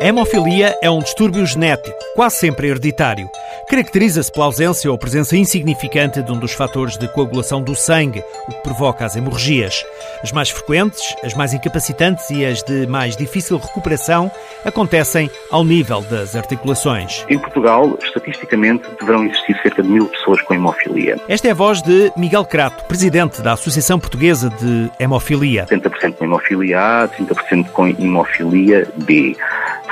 A hemofilia é um distúrbio genético, quase sempre hereditário. Caracteriza-se pela ausência ou presença insignificante de um dos fatores de coagulação do sangue, o que provoca as hemorragias. As mais frequentes, as mais incapacitantes e as de mais difícil recuperação acontecem ao nível das articulações. Em Portugal, estatisticamente, deverão existir cerca de mil pessoas com hemofilia. Esta é a voz de Miguel Crato, presidente da Associação Portuguesa de Hemofilia. 70% com hemofilia A, 30% com hemofilia B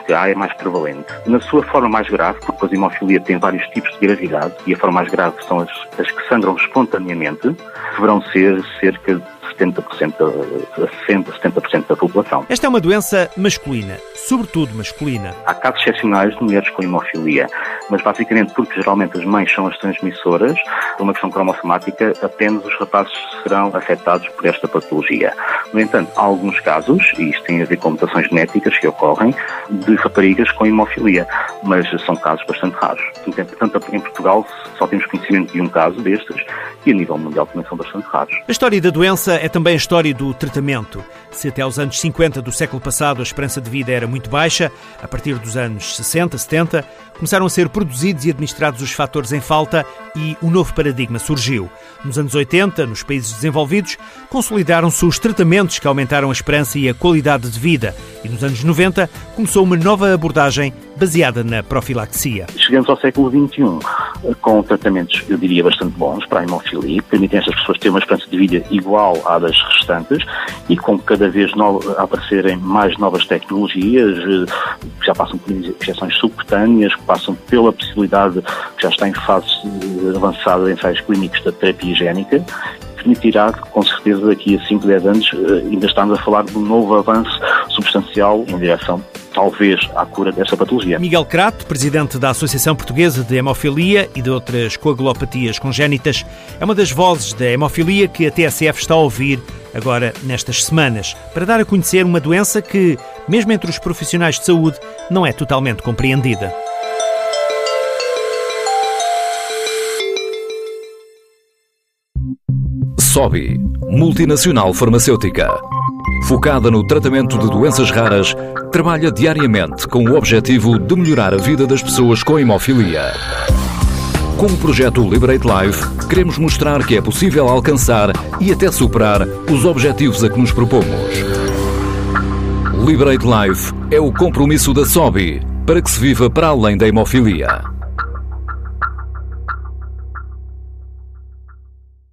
que A é mais prevalente. Na sua forma mais grave, porque a hemofilia tem vários tipos de gravidade, e a forma mais grave são as, as que sangram espontaneamente, deverão ser cerca de 70%, a 60%, 70% da população. Esta é uma doença masculina, sobretudo masculina. Há casos excepcionais de mulheres com hemofilia, mas basicamente porque geralmente as mães são as transmissoras, por uma questão cromossomática, apenas os rapazes serão afetados por esta patologia. No entanto, há alguns casos, e isto tem a ver com mutações genéticas que ocorrem, de raparigas com hemofilia, mas são casos bastante raros. Portanto, em Portugal só temos conhecimento de um caso destes e a nível mundial também são bastante raros. A história da doença é também a história do tratamento. Se até aos anos 50 do século passado a esperança de vida era muito baixa, a partir dos anos 60, 70, começaram a ser produzidos e administrados os fatores em falta e um novo paradigma surgiu. Nos anos 80, nos países desenvolvidos, consolidaram-se os tratamentos que aumentaram a esperança e a qualidade de vida. E nos anos 90 começou uma nova abordagem baseada na profilaxia. Chegamos ao século XXI com tratamentos, eu diria, bastante bons para a hemofilia, que permitem estas pessoas ter uma esperança de vida igual à das restantes e com cada vez aparecerem mais novas tecnologias, eh, que já passam por injeções subcutâneas, que passam pela possibilidade, que já está em fase avançada de ensaios clínicos da terapia higiênica, permitirá com certeza, daqui a 5, 10 anos, eh, ainda estamos a falar de um novo avanço substancial em direção talvez à cura dessa patologia. Miguel Crato, presidente da Associação Portuguesa de Hemofilia e de outras coagulopatias congénitas, é uma das vozes da hemofilia que a TSF está a ouvir agora nestas semanas, para dar a conhecer uma doença que, mesmo entre os profissionais de saúde, não é totalmente compreendida. SOBI, multinacional farmacêutica. Focada no tratamento de doenças raras, trabalha diariamente com o objetivo de melhorar a vida das pessoas com hemofilia. Com o projeto Liberate Life, queremos mostrar que é possível alcançar e até superar os objetivos a que nos propomos. Liberate Life é o compromisso da SOBI para que se viva para além da hemofilia.